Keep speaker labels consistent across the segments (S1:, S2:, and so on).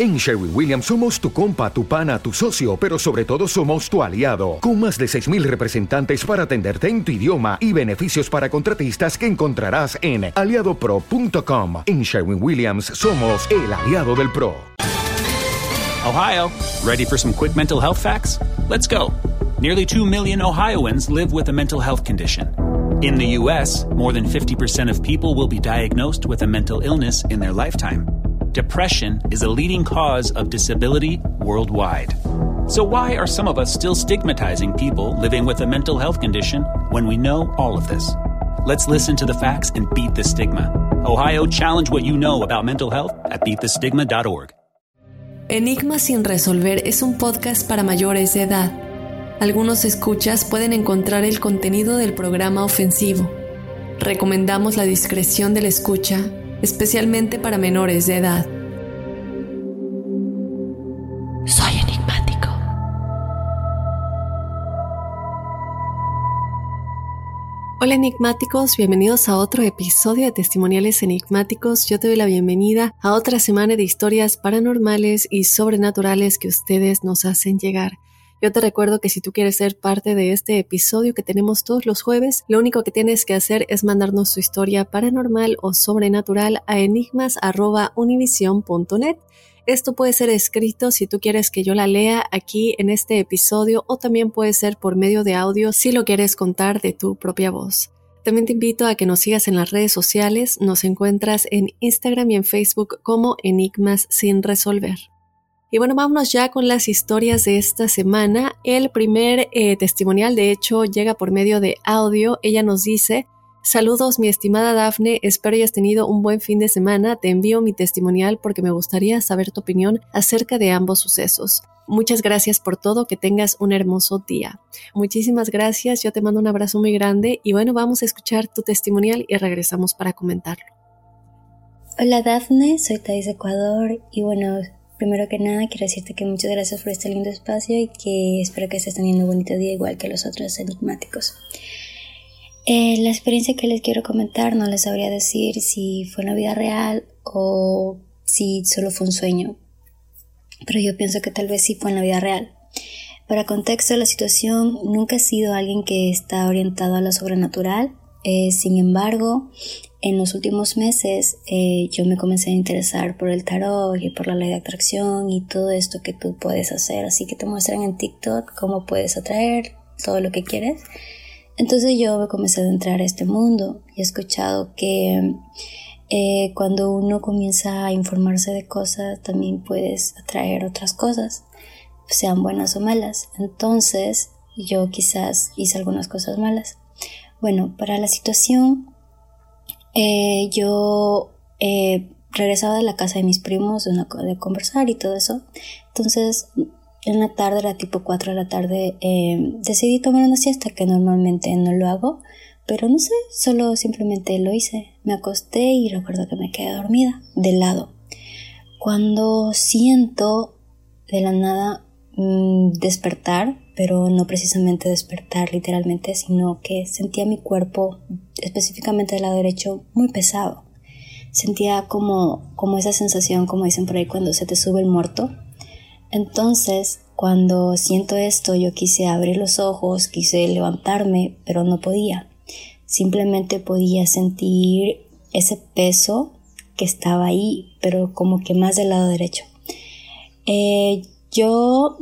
S1: En Sherwin Williams somos tu compa, tu pana, tu socio, pero sobre todo somos tu aliado, con más de 6.000 representantes para atenderte en tu idioma y beneficios para contratistas que encontrarás en aliadopro.com. En Sherwin Williams somos el aliado del PRO.
S2: Ohio, ready for some quick mental health facts? Let's go. Nearly 2 million Ohioans live with a mental health condition. In the U.S., more than 50% of people will be diagnosed with a mental illness in their lifetime depression is a leading cause of disability worldwide. So, why are some of us still stigmatizing people living with a mental health condition when we know all of this? Let's listen to the facts and beat the stigma. Ohio, challenge what you know about mental health at beatthestigma.org.
S3: Enigma sin resolver es un podcast para mayores de edad. Algunos escuchas pueden encontrar el contenido del programa ofensivo. Recomendamos la discreción de la escucha especialmente para menores de edad. Soy enigmático. Hola enigmáticos, bienvenidos a otro episodio de Testimoniales Enigmáticos. Yo te doy la bienvenida a otra semana de historias paranormales y sobrenaturales que ustedes nos hacen llegar. Yo te recuerdo que si tú quieres ser parte de este episodio que tenemos todos los jueves, lo único que tienes que hacer es mandarnos tu historia paranormal o sobrenatural a enigmas.univision.net. Esto puede ser escrito si tú quieres que yo la lea aquí en este episodio o también puede ser por medio de audio si lo quieres contar de tu propia voz. También te invito a que nos sigas en las redes sociales, nos encuentras en Instagram y en Facebook como Enigmas sin resolver. Y bueno, vámonos ya con las historias de esta semana. El primer eh, testimonial, de hecho, llega por medio de audio. Ella nos dice, saludos mi estimada Dafne, espero hayas tenido un buen fin de semana. Te envío mi testimonial porque me gustaría saber tu opinión acerca de ambos sucesos. Muchas gracias por todo, que tengas un hermoso día. Muchísimas gracias, yo te mando un abrazo muy grande y bueno, vamos a escuchar tu testimonial y regresamos para comentarlo.
S4: Hola Dafne, soy Thais Ecuador y bueno, Primero que nada, quiero decirte que muchas gracias por este lindo espacio y que espero que estés teniendo un bonito día igual que los otros enigmáticos. Eh, la experiencia que les quiero comentar no les sabría decir si fue una vida real o si solo fue un sueño, pero yo pienso que tal vez sí fue en la vida real. Para contexto, la situación nunca he sido alguien que está orientado a lo sobrenatural, eh, sin embargo, en los últimos meses eh, yo me comencé a interesar por el tarot y por la ley de atracción y todo esto que tú puedes hacer. Así que te muestran en TikTok cómo puedes atraer todo lo que quieres. Entonces yo me comencé a entrar a este mundo y he escuchado que eh, cuando uno comienza a informarse de cosas también puedes atraer otras cosas, sean buenas o malas. Entonces yo quizás hice algunas cosas malas. Bueno, para la situación eh, yo eh, regresaba de la casa de mis primos de, conversar y todo eso. Entonces, en la tarde, era tipo 4 de la tarde, eh, decidí tomar una siesta que normalmente no lo hago, pero no sé, solo simplemente lo hice. Me acosté y recuerdo que me quedé dormida, de lado. Cuando siento de la nada mm, despertar, pero no precisamente despertar literalmente, sino que sentía mi cuerpo, específicamente del lado derecho, muy pesado. Sentía como, como esa sensación, como dicen por ahí, cuando se te sube el muerto. Entonces, cuando siento esto, yo quise abrir los ojos, quise levantarme, pero no podía. Simplemente podía sentir ese peso que estaba ahí, pero como que más del lado derecho. Eh, yo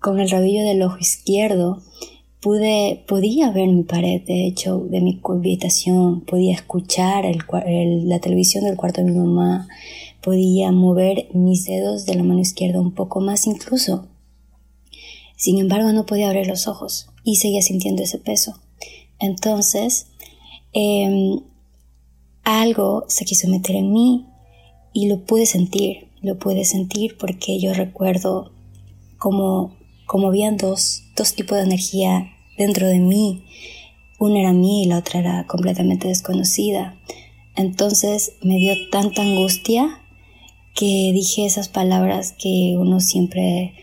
S4: con el rabillo del ojo izquierdo pude, podía ver mi pared, de hecho, de mi habitación, podía escuchar la televisión del cuarto de mi mamá, podía mover mis dedos de la mano izquierda un poco más incluso. Sin embargo, no podía abrir los ojos y seguía sintiendo ese peso. Entonces, em, algo se quiso meter en mí y lo pude sentir, lo pude sentir porque yo recuerdo como, como habían dos, dos tipos de energía dentro de mí. Una era mí y la otra era completamente desconocida. Entonces me dio tanta angustia que dije esas palabras que uno siempre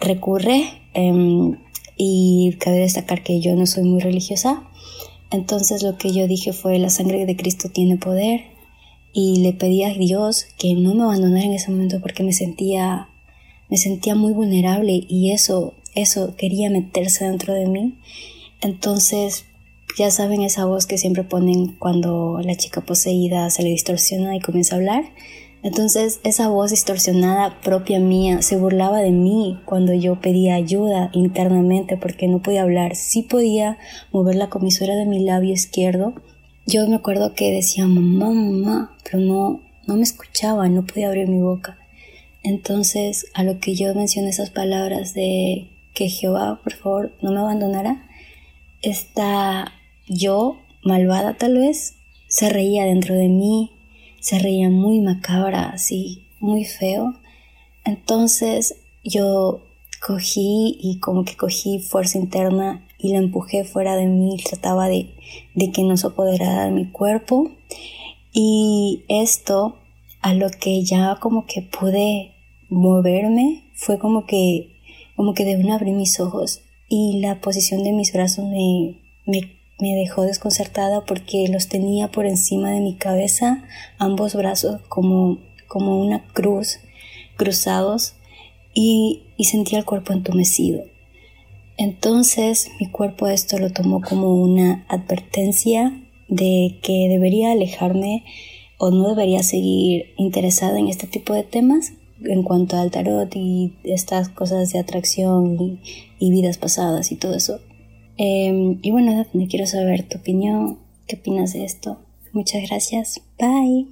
S4: recurre em, y cabe destacar que yo no soy muy religiosa. Entonces lo que yo dije fue la sangre de Cristo tiene poder y le pedí a Dios que no me abandonara en ese momento porque me sentía me sentía muy vulnerable y eso eso quería meterse dentro de mí. Entonces, ya saben esa voz que siempre ponen cuando la chica poseída se le distorsiona y comienza a hablar. Entonces esa voz distorsionada propia mía se burlaba de mí cuando yo pedía ayuda internamente porque no podía hablar. Sí podía mover la comisura de mi labio izquierdo. Yo me acuerdo que decía mamá, mamá, pero no, no me escuchaba, no podía abrir mi boca. Entonces a lo que yo mencioné esas palabras de que Jehová, por favor, no me abandonara, esta yo, malvada tal vez, se reía dentro de mí, se reía muy macabra, así, muy feo. Entonces yo cogí y como que cogí fuerza interna y la empujé fuera de mí, trataba de, de que no se apoderara de mi cuerpo. Y esto, a lo que ya como que pude moverme, fue como que como que de una abrí mis ojos y la posición de mis brazos me, me, me, dejó desconcertada porque los tenía por encima de mi cabeza, ambos brazos como, como una cruz, cruzados, y, y sentía el cuerpo entumecido. Entonces mi cuerpo esto lo tomó como una advertencia de que debería alejarme o no debería seguir interesada en este tipo de temas en cuanto al tarot y estas cosas de atracción y, vidas pasadas y todo eso. Em, y bueno, Daphne, quiero saber tu opinión. ¿Qué opinas de esto? Muchas gracias. Bye.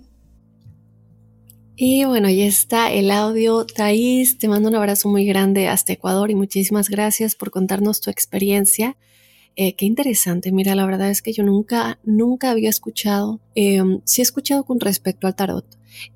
S3: Y bueno, ya está el audio. Thais, te mando un abrazo muy grande hasta Ecuador y muchísimas gracias por contarnos tu experiencia. Eh, qué interesante. Mira, la verdad es que yo nunca, nunca había escuchado, eh, sí he escuchado con respecto al tarot,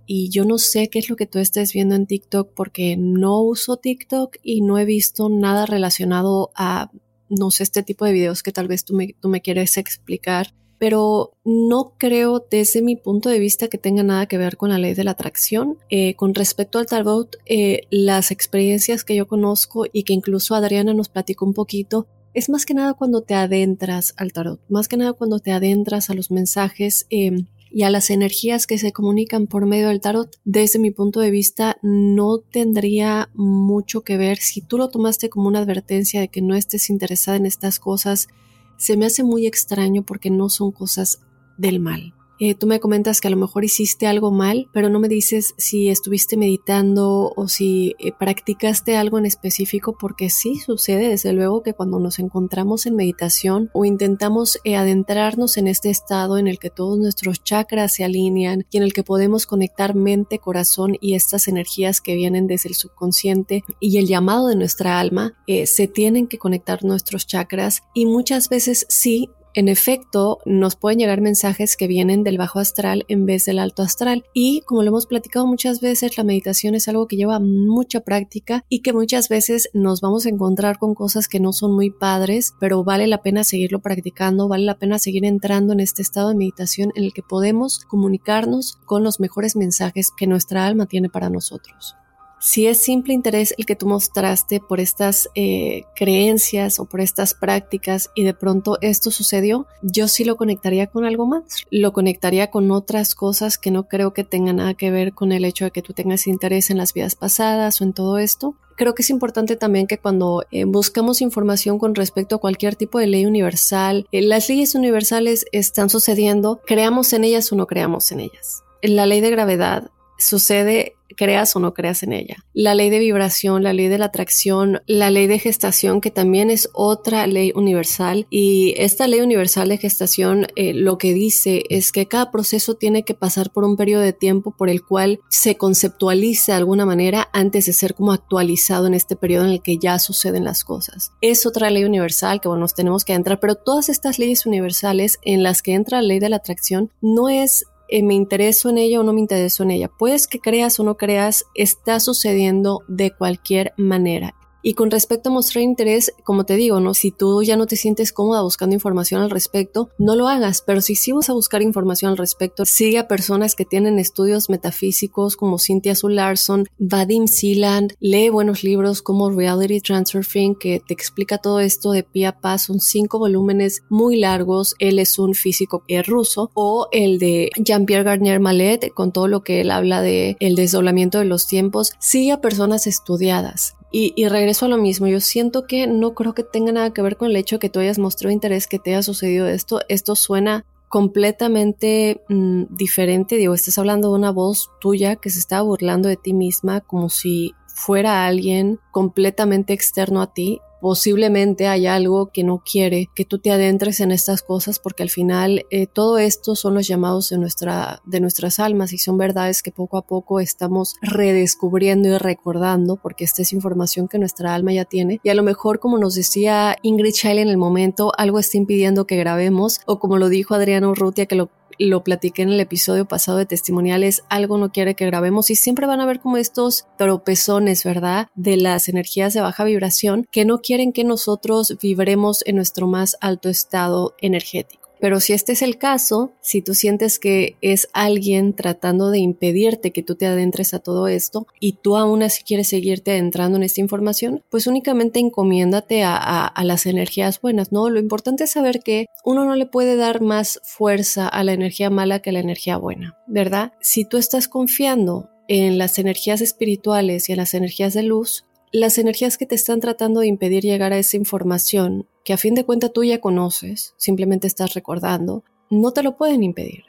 S3: y yo no sé qué es lo que tú estés viendo en TikTok porque no uso TikTok y no he visto nada relacionado a, no sé, este tipo de videos que tal vez tú me, tú me quieres explicar. Pero no creo desde mi punto de vista que tenga nada que ver con la ley de la atracción. Eh, con respecto al tarot, eh, las experiencias que yo conozco y que incluso Adriana nos platicó un poquito, es más que nada cuando te adentras al tarot, más que nada cuando te adentras a los mensajes eh, y a las energías que se comunican por medio del tarot, desde mi punto de vista, no tendría mucho que ver. Si tú lo tomaste como una advertencia de que no estés interesada en estas cosas, se me hace muy extraño porque no son cosas del mal. Eh, tú me comentas que a lo mejor hiciste algo mal, pero no me dices si estuviste meditando o si eh, practicaste algo en específico, porque sí sucede desde luego que cuando nos encontramos en meditación o intentamos eh, adentrarnos en este estado en el que todos nuestros chakras se alinean y en el que podemos conectar mente, corazón y estas energías que vienen desde el subconsciente y el llamado de nuestra alma, se tienen que conectar nuestros chakras y muchas veces sí en efecto, nos pueden llegar mensajes que vienen del bajo astral en vez del alto astral. Y como lo hemos platicado muchas veces, la meditación es algo que lleva mucha práctica y que muchas veces nos vamos a encontrar con cosas que no son muy padres, pero vale la pena seguirlo practicando, vale la pena seguir entrando en este estado de meditación en el que podemos comunicarnos con los mejores mensajes que nuestra alma tiene para nosotros si es simple interés el que tú mostraste por estas eh, creencias o por estas prácticas y de pronto esto sucedió, yo sí lo conectaría con algo más. Lo conectaría con otras cosas que no creo que tengan nada que ver con el hecho de que tú tengas interés en las vidas pasadas o en todo esto. Creo que es importante también que cuando eh, buscamos información con respecto a cualquier tipo de ley universal, eh, las leyes universales están sucediendo, creamos en ellas o no creamos en ellas. La ley de gravedad sucede creas o no creas en ella. La ley de vibración, la ley de la atracción, la ley de gestación, que también es otra ley universal. Y esta ley universal de gestación eh, lo que dice es que cada proceso tiene que pasar por un periodo de tiempo por el cual se conceptualiza de alguna manera antes de ser como actualizado en este periodo en el que ya suceden las cosas. Es otra ley universal que bueno, nos tenemos que entrar, pero todas estas leyes universales en las que entra la ley de la atracción no es eh, me intereso en ella o no me intereso en ella. Puedes que creas o no creas, está sucediendo de cualquier manera. Y con respecto a mostrar interés, como te digo, ¿no? Si tú ya no te sientes cómoda buscando información al respecto, no lo hagas, pero si sí vas a buscar información al respecto, sigue a personas que tienen estudios metafísicos como Cynthia Larson, Vadim Sealand, lee buenos libros como Reality Transferring que te explica todo esto de pie a pa, son cinco volúmenes muy largos, él es un físico ruso, o el de Jean-Pierre Garnier Mallet, con todo lo que él habla de el desdoblamiento de los tiempos, sigue a personas estudiadas. Y, regreso a lo mismo, yo siento que no creo que tenga nada que ver con el hecho de que tú hayas mostrado interés, que te haya sucedido esto. Esto suena completamente mm, diferente, digo, estás hablando de una voz tuya que se está burlando de ti misma como si fuera alguien completamente externo a ti posiblemente hay algo que no quiere que tú te adentres en estas cosas porque al final eh, todo esto son los llamados de, nuestra, de nuestras almas y son verdades que poco a poco estamos redescubriendo y recordando porque esta es información que nuestra alma ya tiene. Y a lo mejor como nos decía Ingrid Child en el momento algo está impidiendo que grabemos o como lo dijo Adriano Urrutia que lo lo platiqué en el episodio pasado de testimoniales, algo no quiere que grabemos y siempre van a ver como estos tropezones, ¿verdad? De las energías de baja vibración que no quieren que nosotros vibremos en nuestro más alto estado energético. Pero si este es el caso, si tú sientes que es alguien tratando de impedirte que tú te adentres a todo esto y tú aún así quieres seguirte adentrando en esta información, pues únicamente encomiéndate a, a las energías buenas, ¿no? Lo importante es saber que uno no le puede dar más fuerza a la energía mala que a la energía buena, ¿verdad? Si tú estás confiando en las energías espirituales y en las energías de luz, las energías que te están tratando de impedir llegar a esa información, que a fin de cuentas tú ya conoces, simplemente estás recordando, no te lo pueden impedir.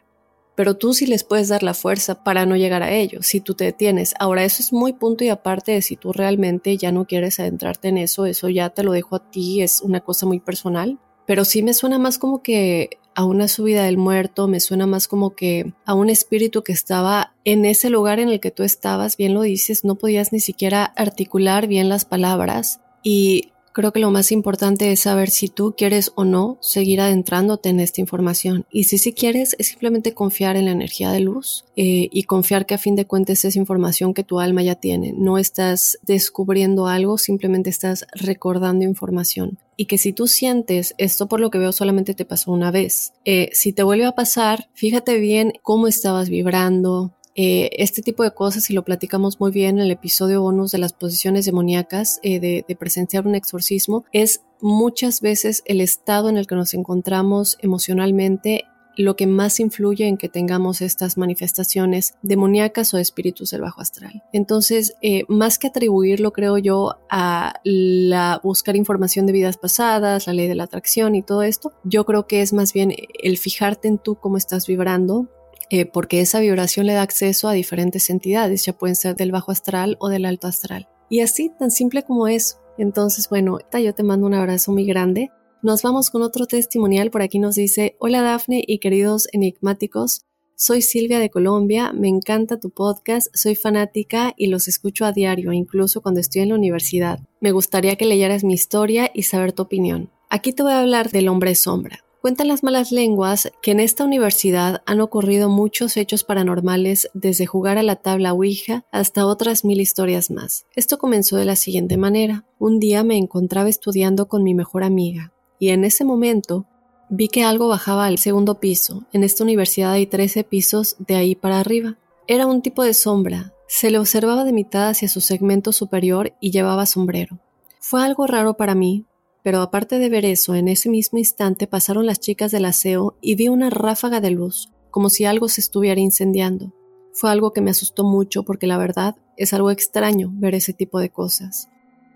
S3: Pero tú sí les puedes dar la fuerza para no llegar a ello, si tú te detienes. Ahora, eso es muy punto y aparte de si tú realmente ya no quieres adentrarte en eso, eso ya te lo dejo a ti, es una cosa muy personal. Pero sí me suena más como que a una subida del muerto, me suena más como que a un espíritu que estaba en ese lugar en el que tú estabas, bien lo dices, no podías ni siquiera articular bien las palabras. Y Creo que lo más importante es saber si tú quieres o no seguir adentrándote en esta información. Y si sí quieres, es simplemente confiar en la energía de luz eh, y confiar que a fin de cuentas es información que tu alma ya tiene. No estás descubriendo algo, simplemente estás recordando información. Y que si tú sientes, esto por lo que veo solamente te pasó una vez, eh, si te vuelve a pasar, fíjate bien cómo estabas vibrando, eh, este tipo de cosas, y lo platicamos muy bien en el episodio bonus de las posiciones demoníacas, eh, de, presenciar un exorcismo, es muchas veces el estado en el que nos encontramos emocionalmente lo que más influye en que tengamos estas manifestaciones demoníacas o espíritus del bajo astral. Entonces, eh, más que atribuirlo, creo yo, a la buscar información de vidas pasadas, la ley de la atracción y todo esto, yo creo que es más bien el fijarte en tú cómo estás vibrando, eh, porque esa vibración le da acceso a diferentes entidades, ya pueden ser del bajo astral o del alto astral. Y así, tan simple como eso. Entonces, bueno, yo te mando un abrazo muy grande. Nos vamos con otro testimonial. Por aquí nos dice, hola Dafne y queridos enigmáticos. Soy Silvia de Colombia, me encanta tu podcast, soy fanática y los escucho a diario, incluso cuando estoy en la universidad. Me gustaría que leyeras mi historia y saber tu opinión. Aquí te voy a hablar del hombre sombra. Cuentan las malas lenguas que en esta universidad han ocurrido muchos hechos paranormales desde jugar a la tabla Ouija hasta otras mil historias más. Esto comenzó de la siguiente manera. Un día me encontraba estudiando con mi mejor amiga y en ese momento vi que algo bajaba al segundo piso. En esta universidad hay 13 pisos de ahí para arriba. Era un tipo de sombra. Se le observaba de mitad hacia su segmento superior y llevaba sombrero. Fue algo raro para mí pero aparte de ver eso, en ese mismo instante pasaron las chicas del aseo y vi una ráfaga de luz, como si algo se estuviera incendiando. Fue algo que me asustó mucho porque la verdad es algo extraño ver ese tipo de cosas.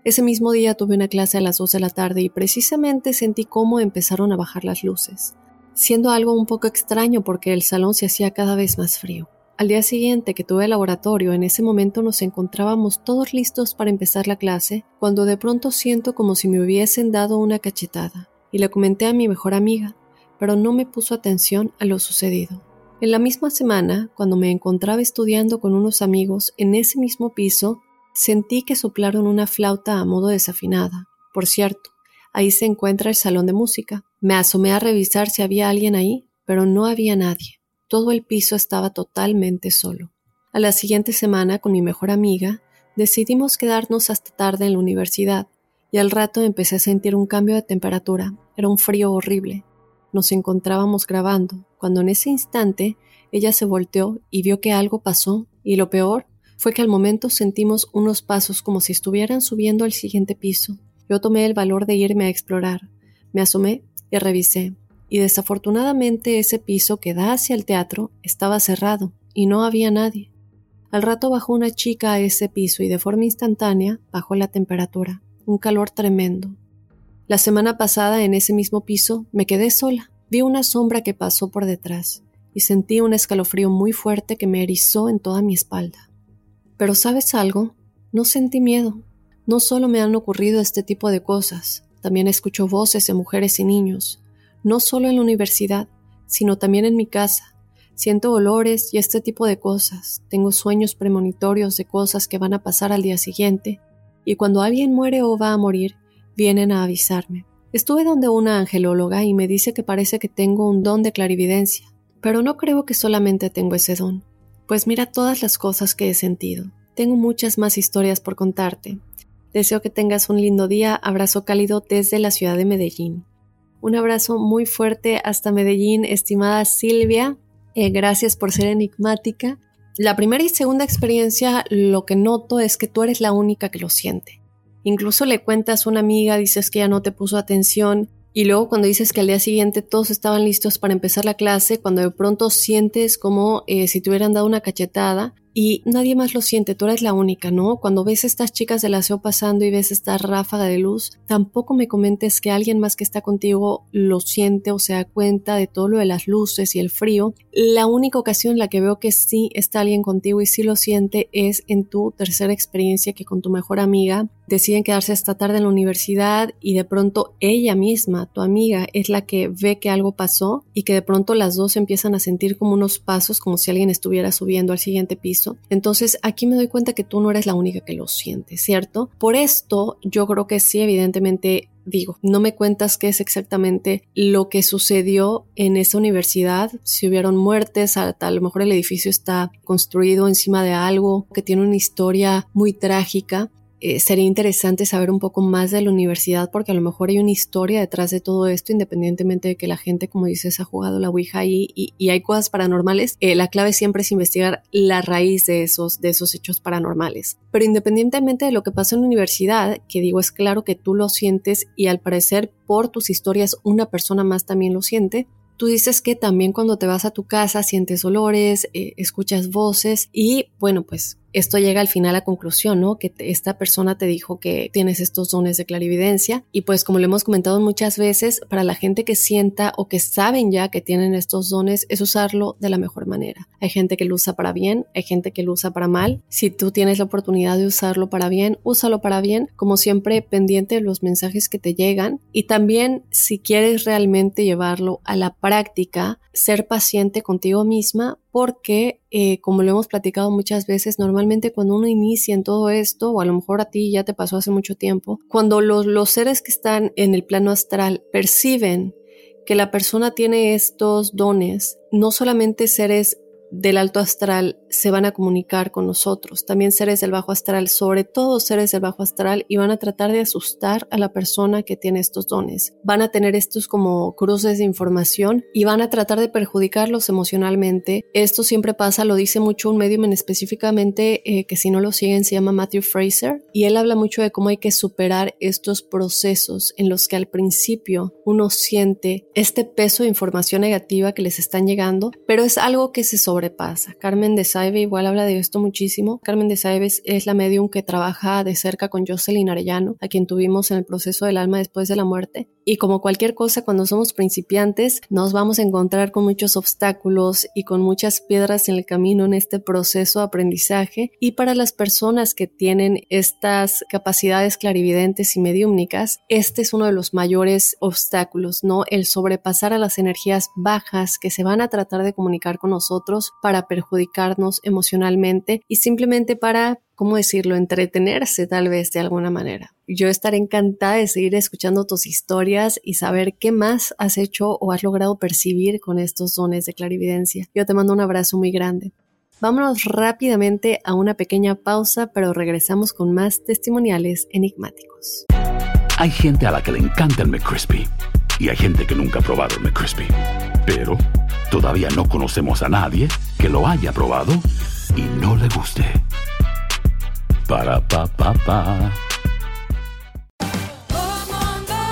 S3: Ese mismo día tuve una clase a las 2 de la tarde y precisamente sentí cómo empezaron a bajar las luces, siendo algo un poco extraño porque el salón se hacía cada vez más frío. Al día siguiente que tuve el laboratorio, en ese momento nos encontrábamos todos listos para empezar la clase, cuando de pronto siento como si me hubiesen dado una cachetada, y le comenté a mi mejor amiga, pero no me puso atención a lo sucedido. En la misma semana, cuando me encontraba estudiando con unos amigos en ese mismo piso, sentí que soplaron una flauta a modo desafinada. Por cierto, ahí se encuentra el salón de música. Me asomé a revisar si había alguien ahí, pero no había nadie. Todo el piso estaba totalmente solo. A la siguiente semana, con mi mejor amiga, decidimos quedarnos hasta tarde en la universidad, y al rato empecé a sentir un cambio de temperatura. Era un frío horrible. Nos encontrábamos grabando, cuando en ese instante ella se volteó y vio que algo pasó, y lo peor fue que al momento sentimos unos pasos como si estuvieran subiendo al siguiente piso. Yo tomé el valor de irme a explorar. Me asomé y revisé, y desafortunadamente ese piso que da hacia el teatro estaba cerrado y no había nadie. Al rato bajó una chica a ese piso y de forma instantánea bajó la temperatura, un calor tremendo. La semana pasada en ese mismo piso me quedé sola. Vi una sombra que pasó por detrás y sentí un escalofrío muy fuerte que me erizó en toda mi espalda. Pero sabes algo, no sentí miedo. No solo me han ocurrido este tipo de cosas, también escucho voces de mujeres y niños, no solo en la universidad, sino también en mi casa. Siento olores y este tipo de cosas. Tengo sueños premonitorios de cosas que van a pasar al día siguiente. Y cuando alguien muere o va a morir, vienen a avisarme. Estuve donde una angelóloga y me dice que parece que tengo un don de clarividencia, pero no creo que solamente tengo ese don, pues mira todas las cosas que he sentido. Tengo muchas más historias por contarte. Deseo que tengas un lindo día, abrazo cálido desde la ciudad de Medellín. Un abrazo muy fuerte hasta Medellín, estimada Silvia. Eh, gracias por ser enigmática. La primera y segunda experiencia lo que noto es que tú eres la única que lo siente. Incluso le cuentas a una amiga, dices que ya no te puso atención y luego cuando dices que al día siguiente todos estaban listos para empezar la clase, cuando de pronto sientes como eh, si te hubieran dado una cachetada, y nadie más lo siente, tú eres la única, ¿no? Cuando ves estas chicas del aseo pasando y ves esta ráfaga de luz, tampoco me comentes que alguien más que está contigo lo siente o se da cuenta de todo lo de las luces y el frío. La única ocasión en la que veo que sí está alguien contigo y sí lo siente es en tu tercera experiencia que con tu mejor amiga deciden quedarse esta tarde en la universidad y de pronto ella misma, tu amiga, es la que ve que algo pasó y que de pronto las dos empiezan a sentir como unos pasos, como si alguien estuviera subiendo al siguiente piso entonces aquí me doy cuenta que tú no eres la única que lo siente, ¿cierto? Por esto yo creo que sí, evidentemente digo, no me cuentas qué es exactamente lo que sucedió en esa universidad, si hubieron muertes, a, a, lo mejor el edificio está construido encima de algo que tiene una historia muy trágica, eh, sería interesante saber un poco más de la universidad porque a lo mejor hay una historia detrás de todo esto, independientemente de que la gente, como dices, ha jugado la Ouija y, hay cosas paranormales. Eh, la clave siempre es investigar la raíz de esos, de esos hechos paranormales. Pero independientemente de lo que pasa en la universidad, que digo, es claro que tú lo sientes y al parecer por tus historias una persona más también lo siente, Tú dices que también cuando te vas a tu casa sientes olores, eh, escuchas voces y bueno, pues esto llega al final a conclusión, ¿no? Que esta persona te dijo que tienes estos dones de clarividencia y pues como lo hemos comentado muchas veces, para la gente que sienta o que saben ya que tienen estos dones es usarlo de la mejor manera. Hay gente que lo usa para bien, hay gente que lo usa para mal. Si tú tienes la oportunidad de usarlo para bien, úsalo para bien, como siempre pendiente de los mensajes que te llegan y también si quieres realmente llevarlo a la práctica, ser paciente contigo misma porque, eh, como lo hemos platicado muchas veces, normalmente cuando uno inicia en todo esto, o a lo mejor a ti ya te pasó hace mucho tiempo, cuando los, los seres que están en el plano astral perciben que la persona tiene estos dones, no solamente seres del alto astral se van a comunicar con nosotros, también seres del bajo astral, sobre todo seres del bajo astral, y van a tratar de asustar a la persona que tiene estos dones. Van a tener estos como cruces de información y van a tratar de perjudicarlos emocionalmente. Esto siempre pasa, lo dice mucho un medium en específicamente eh, que si no lo siguen se llama Matthew Fraser, y él habla mucho de cómo hay que superar estos procesos en los que al principio uno siente este peso de información negativa que les están llegando, pero es algo que se sobrepasa. Carmen de Saeve igual habla de esto muchísimo. Carmen de Saeve es la medium que trabaja de cerca con Jocelyn Arellano, a quien tuvimos en el proceso del alma después de la muerte. Y como cualquier cosa, cuando somos principiantes, nos vamos a encontrar con muchos obstáculos y con muchas piedras en el camino en este proceso de aprendizaje. Y para las personas que tienen estas capacidades clarividentes y mediúmnicas, este es uno de los mayores obstáculos, ¿no? El sobrepasar a las energías bajas que se van a tratar de comunicar con nosotros para perjudicarnos emocionalmente y simplemente para ¿cómo decirlo?, entretenerse tal vez de alguna manera. Yo estaré encantada de seguir escuchando tus historias y saber qué más has hecho o has logrado percibir con estos dones de clarividencia. Yo te mando un abrazo muy grande. Vámonos rápidamente a una pequeña pausa, pero regresamos con más testimoniales enigmáticos.
S5: Hay gente a la que le encanta el McCrispy y hay gente que nunca ha probado el McCrispy. Pero todavía no conocemos a nadie que lo haya probado y no le guste. Para pa pa pa.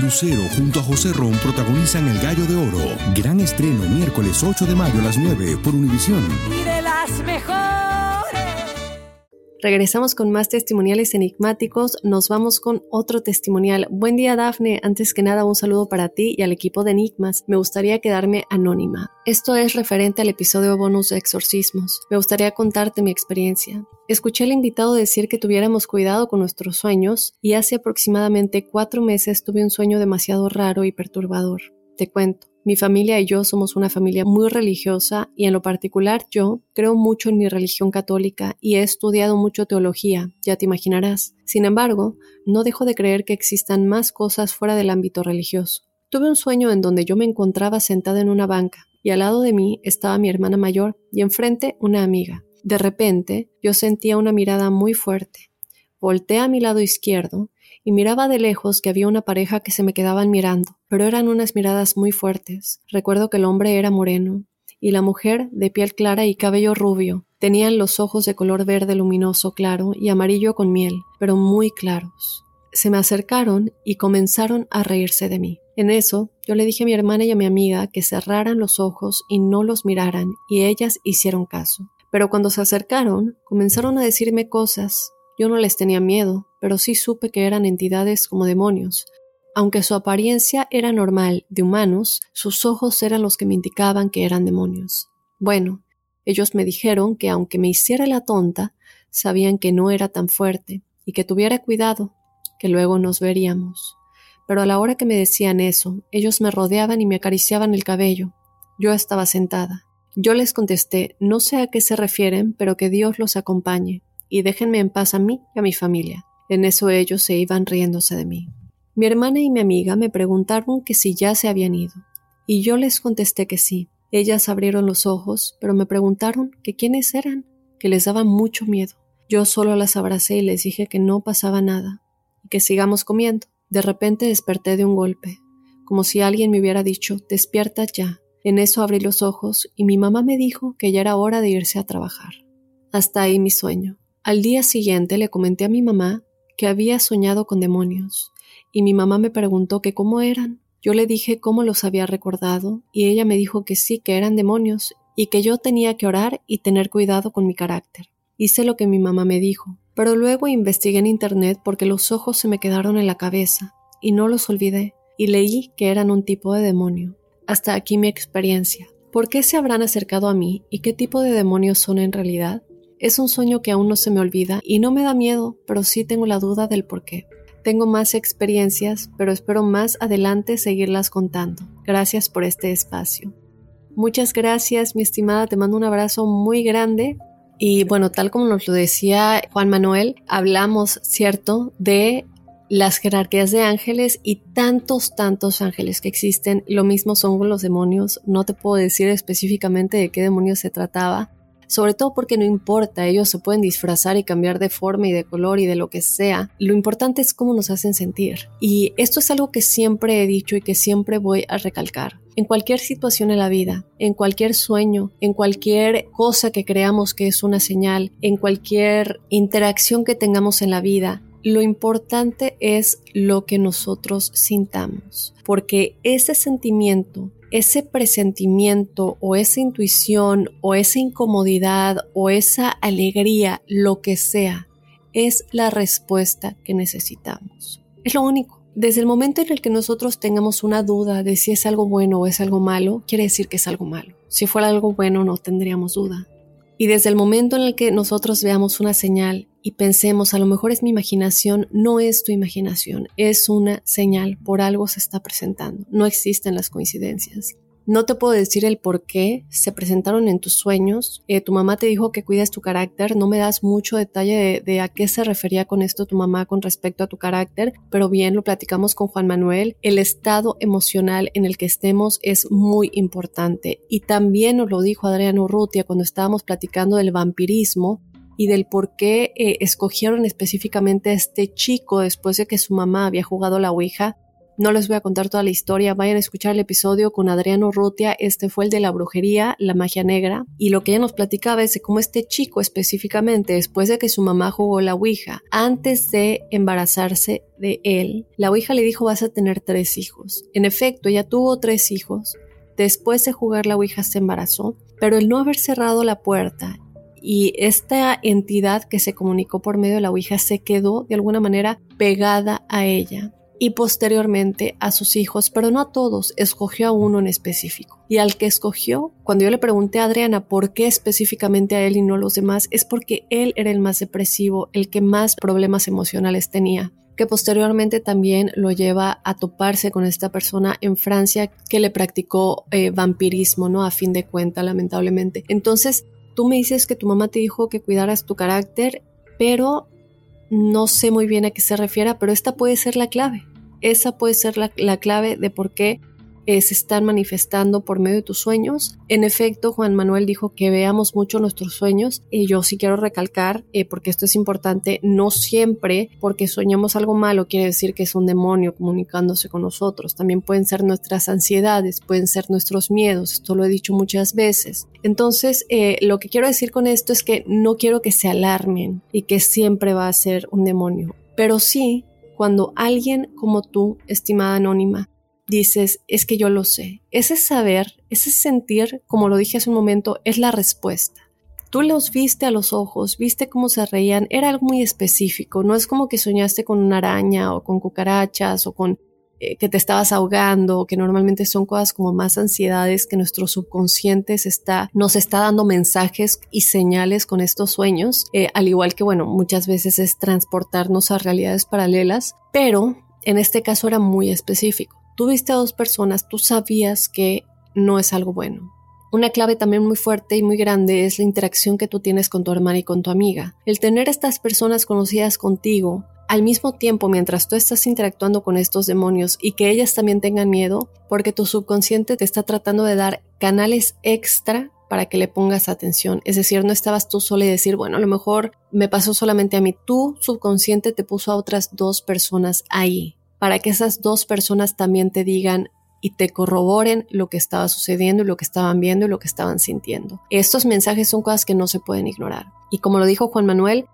S6: Lucero junto a José Ron protagonizan El Gallo de Oro. Gran estreno miércoles 8 de mayo a las 9 por Univisión.
S7: Las mejores.
S3: Regresamos con más testimoniales enigmáticos. Nos vamos con otro testimonial. Buen día, Dafne. Antes que nada, un saludo para ti y al equipo de Enigmas. Me gustaría quedarme anónima. Esto es referente al episodio bonus de exorcismos. Me gustaría contarte mi experiencia. Escuché al invitado decir que tuviéramos cuidado con nuestros sueños y hace aproximadamente cuatro meses tuve un sueño demasiado raro y perturbador. Te cuento. Mi familia y yo somos una familia muy religiosa y en lo particular yo creo mucho en mi religión católica y he estudiado mucho teología, ya te imaginarás. Sin embargo, no dejo de creer que existan más cosas fuera del ámbito religioso. Tuve un sueño en donde yo me encontraba sentada en una banca y al lado de mí estaba mi hermana mayor y enfrente una amiga. De repente yo sentía una mirada muy fuerte. Volté a mi lado izquierdo y miraba de lejos que había una pareja que se me quedaban mirando, pero eran unas miradas muy fuertes. Recuerdo que el hombre era moreno y la mujer de piel clara y cabello rubio. Tenían los ojos de color verde luminoso claro y amarillo con miel, pero muy claros. Se me acercaron y comenzaron a reírse de mí. En eso, yo le dije a mi hermana y a mi amiga que cerraran los ojos y no los miraran, y ellas hicieron caso. Pero cuando se acercaron, comenzaron a decirme cosas. Yo no les tenía miedo, pero sí supe que eran entidades como demonios. Aunque su apariencia era normal, de humanos, sus ojos eran los que me indicaban que eran demonios. Bueno, ellos me dijeron que aunque me hiciera la tonta, sabían que no era tan fuerte y que tuviera cuidado, que luego nos veríamos. Pero a la hora que me decían eso, ellos me rodeaban y me acariciaban el cabello. Yo estaba sentada. Yo les contesté, no sé a qué se refieren, pero que Dios los acompañe, y déjenme en paz a mí y a mi familia. En eso ellos se iban riéndose de mí. Mi hermana y mi amiga me preguntaron que si ya se habían ido, y yo les contesté que sí. Ellas abrieron los ojos, pero me preguntaron que quiénes eran, que les daba mucho miedo. Yo solo las abracé y les dije que no pasaba nada, y que sigamos comiendo. De repente desperté de un golpe, como si alguien me hubiera dicho despierta ya. En eso abrí los ojos y mi mamá me dijo que ya era hora de irse a trabajar. Hasta ahí mi sueño. Al día siguiente le comenté a mi mamá que había soñado con demonios, y mi mamá me preguntó que cómo eran. Yo le dije cómo los había recordado, y ella me dijo que sí, que eran demonios, y que yo tenía que orar y tener cuidado con mi carácter. Hice lo que mi mamá me dijo, pero luego investigué en internet porque los ojos se me quedaron en la cabeza, y no los olvidé, y leí que eran un tipo de demonio. Hasta aquí mi experiencia. ¿Por qué se habrán acercado a mí y qué tipo de demonios son en realidad? Es un sueño que aún no se me olvida y no me da miedo, pero sí tengo la duda del por qué. Tengo más experiencias, pero espero más adelante seguirlas contando. Gracias por este espacio. Muchas gracias, mi estimada, te mando un abrazo muy grande. Y bueno, tal como nos lo decía Juan Manuel, hablamos, ¿cierto?, de las jerarquías de ángeles y tantos, tantos ángeles que existen. Lo mismo son con los demonios. No te puedo decir específicamente de qué demonios se trataba, sobre todo porque no importa, ellos se pueden disfrazar y cambiar de forma y de color y de lo que sea. Lo importante es cómo nos hacen sentir. Y esto es algo que siempre he dicho y que siempre voy a recalcar. En cualquier situación en la vida, en cualquier sueño, en cualquier cosa que creamos que es una señal, en cualquier interacción que tengamos en la vida, lo importante es lo que nosotros sintamos, porque ese sentimiento, ese presentimiento o esa intuición o esa incomodidad o esa alegría, lo que sea, es la respuesta que necesitamos. Es lo único. Desde el momento en el que nosotros tengamos una duda de si es algo bueno o es algo malo, quiere decir que es algo malo. Si fuera algo bueno no tendríamos duda. Y desde el momento en el que nosotros veamos una señal y pensemos, a lo mejor es mi imaginación, no es tu imaginación, es una señal, por algo se está presentando, no existen las coincidencias. No te puedo decir el por qué se presentaron en tus sueños. Eh, tu mamá te dijo que cuidas tu carácter. No me das mucho detalle de, a qué se refería con esto tu mamá con respecto a tu carácter, pero bien lo platicamos con Juan Manuel. El estado emocional en el que estemos es muy importante. Y también nos lo dijo Adriano Urrutia cuando estábamos platicando del vampirismo y del por qué eh, escogieron específicamente a este chico después de que su mamá había jugado la Ouija no les voy a contar toda la historia, vayan a escuchar el episodio con Adriano Rutia, este fue el de la brujería, la magia negra, y lo que ella nos platicaba es de cómo este chico específicamente, después de que su mamá jugó la Ouija, antes de embarazarse de él, la Ouija le dijo vas a tener tres hijos. En efecto, ella tuvo tres hijos, después de jugar la Ouija se embarazó, pero el no haber cerrado la puerta y esta entidad que se comunicó por medio de la Ouija se quedó de alguna manera pegada a ella y posteriormente a sus hijos, pero no a todos, escogió a uno en específico. Y al que escogió, cuando yo le pregunté a Adriana por qué específicamente a él y no a los demás, es porque él era el más depresivo, el que más problemas emocionales tenía que posteriormente también lo lleva a toparse con esta persona en Francia que le practicó eh, vampirismo, ¿no? A fin de cuenta, lamentablemente. Entonces, tú me dices que tu mamá te dijo que cuidaras tu carácter, pero no sé muy bien a qué se refiera, pero esta puede ser la clave. Esa puede ser la, clave de por qué eh, se están manifestando por medio de tus sueños. En efecto, Juan Manuel dijo que veamos mucho nuestros sueños y yo sí quiero recalcar, eh, porque esto es importante, no siempre porque soñamos algo malo quiere decir que es un demonio comunicándose con nosotros. También pueden ser nuestras ansiedades, pueden ser nuestros miedos, esto lo he dicho muchas veces. Entonces, eh, lo que quiero decir con esto es que no quiero que se alarmen y que siempre va a ser un demonio, pero sí cuando alguien como tú, estimada anónima, dices, es que yo lo sé. Ese saber, ese sentir, como lo dije hace un momento, es la respuesta. Tú los viste a los ojos, viste cómo se reían, era algo muy específico, no es como que soñaste con una araña o con cucarachas o con eh, que te estabas ahogando, que normalmente son cosas como más ansiedades que nuestro subconsciente está, nos está dando mensajes y señales con estos sueños, eh, al igual que, bueno, muchas veces es transportarnos a realidades paralelas, pero en este caso era muy específico tú viste a dos personas, tú sabías que no es algo bueno. Una clave también muy fuerte y muy grande es la interacción que tú tienes con tu hermana y con tu amiga. El tener estas personas conocidas contigo al mismo tiempo mientras tú estás interactuando con estos demonios y que ellas también tengan miedo, porque tu subconsciente te está tratando de dar canales extra para que le pongas atención. Es decir, no estabas tú sola y decir, bueno, a lo mejor me pasó solamente a mí. Tu subconsciente te puso a otras dos personas ahí para que esas dos personas también te digan y te corroboren lo que estaba sucediendo lo que estaban viendo y lo que estaban sintiendo. Estos mensajes son cosas que no se pueden ignorar. Y como lo dijo Juan Manuel,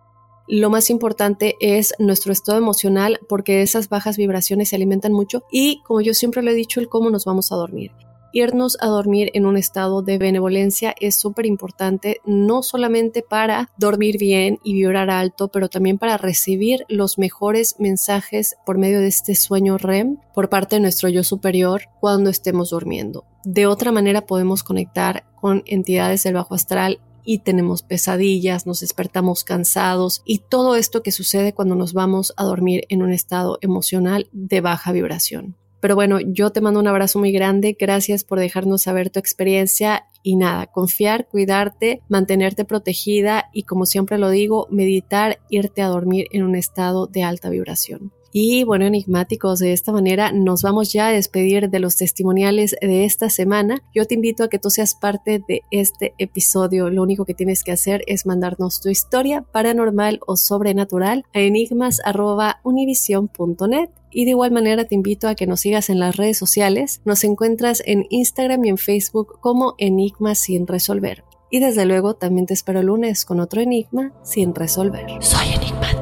S3: lo más importante es nuestro estado emocional porque esas bajas vibraciones se alimentan mucho y como yo siempre lo he dicho, el cómo nos vamos a dormir irnos a dormir en un estado de benevolencia es súper importante, no solamente para dormir bien y vibrar alto, pero también para recibir los mejores mensajes por medio de este sueño REM por parte de nuestro yo superior cuando estemos durmiendo. De otra manera podemos conectar con entidades del bajo astral y tenemos pesadillas, nos despertamos cansados y todo esto que sucede cuando nos vamos a dormir en un estado emocional de baja vibración. Pero bueno, yo te mando un abrazo muy grande, gracias por dejarnos saber tu experiencia y nada, confiar, cuidarte, mantenerte protegida y como siempre lo digo, meditar, irte a dormir en un estado de alta vibración. Y bueno, enigmáticos, de esta manera nos vamos ya a despedir de los testimoniales de esta semana. Yo te invito a que tú seas parte de este episodio. Lo único que tienes que hacer es mandarnos tu historia paranormal o sobrenatural a enigmas.univision.net. Y de igual manera te invito a que nos sigas en las redes sociales. Nos encuentras en Instagram y en Facebook como Enigmas sin resolver. Y desde luego también te espero el lunes con otro enigma sin resolver.
S8: Soy enigmático.